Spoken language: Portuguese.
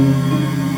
Música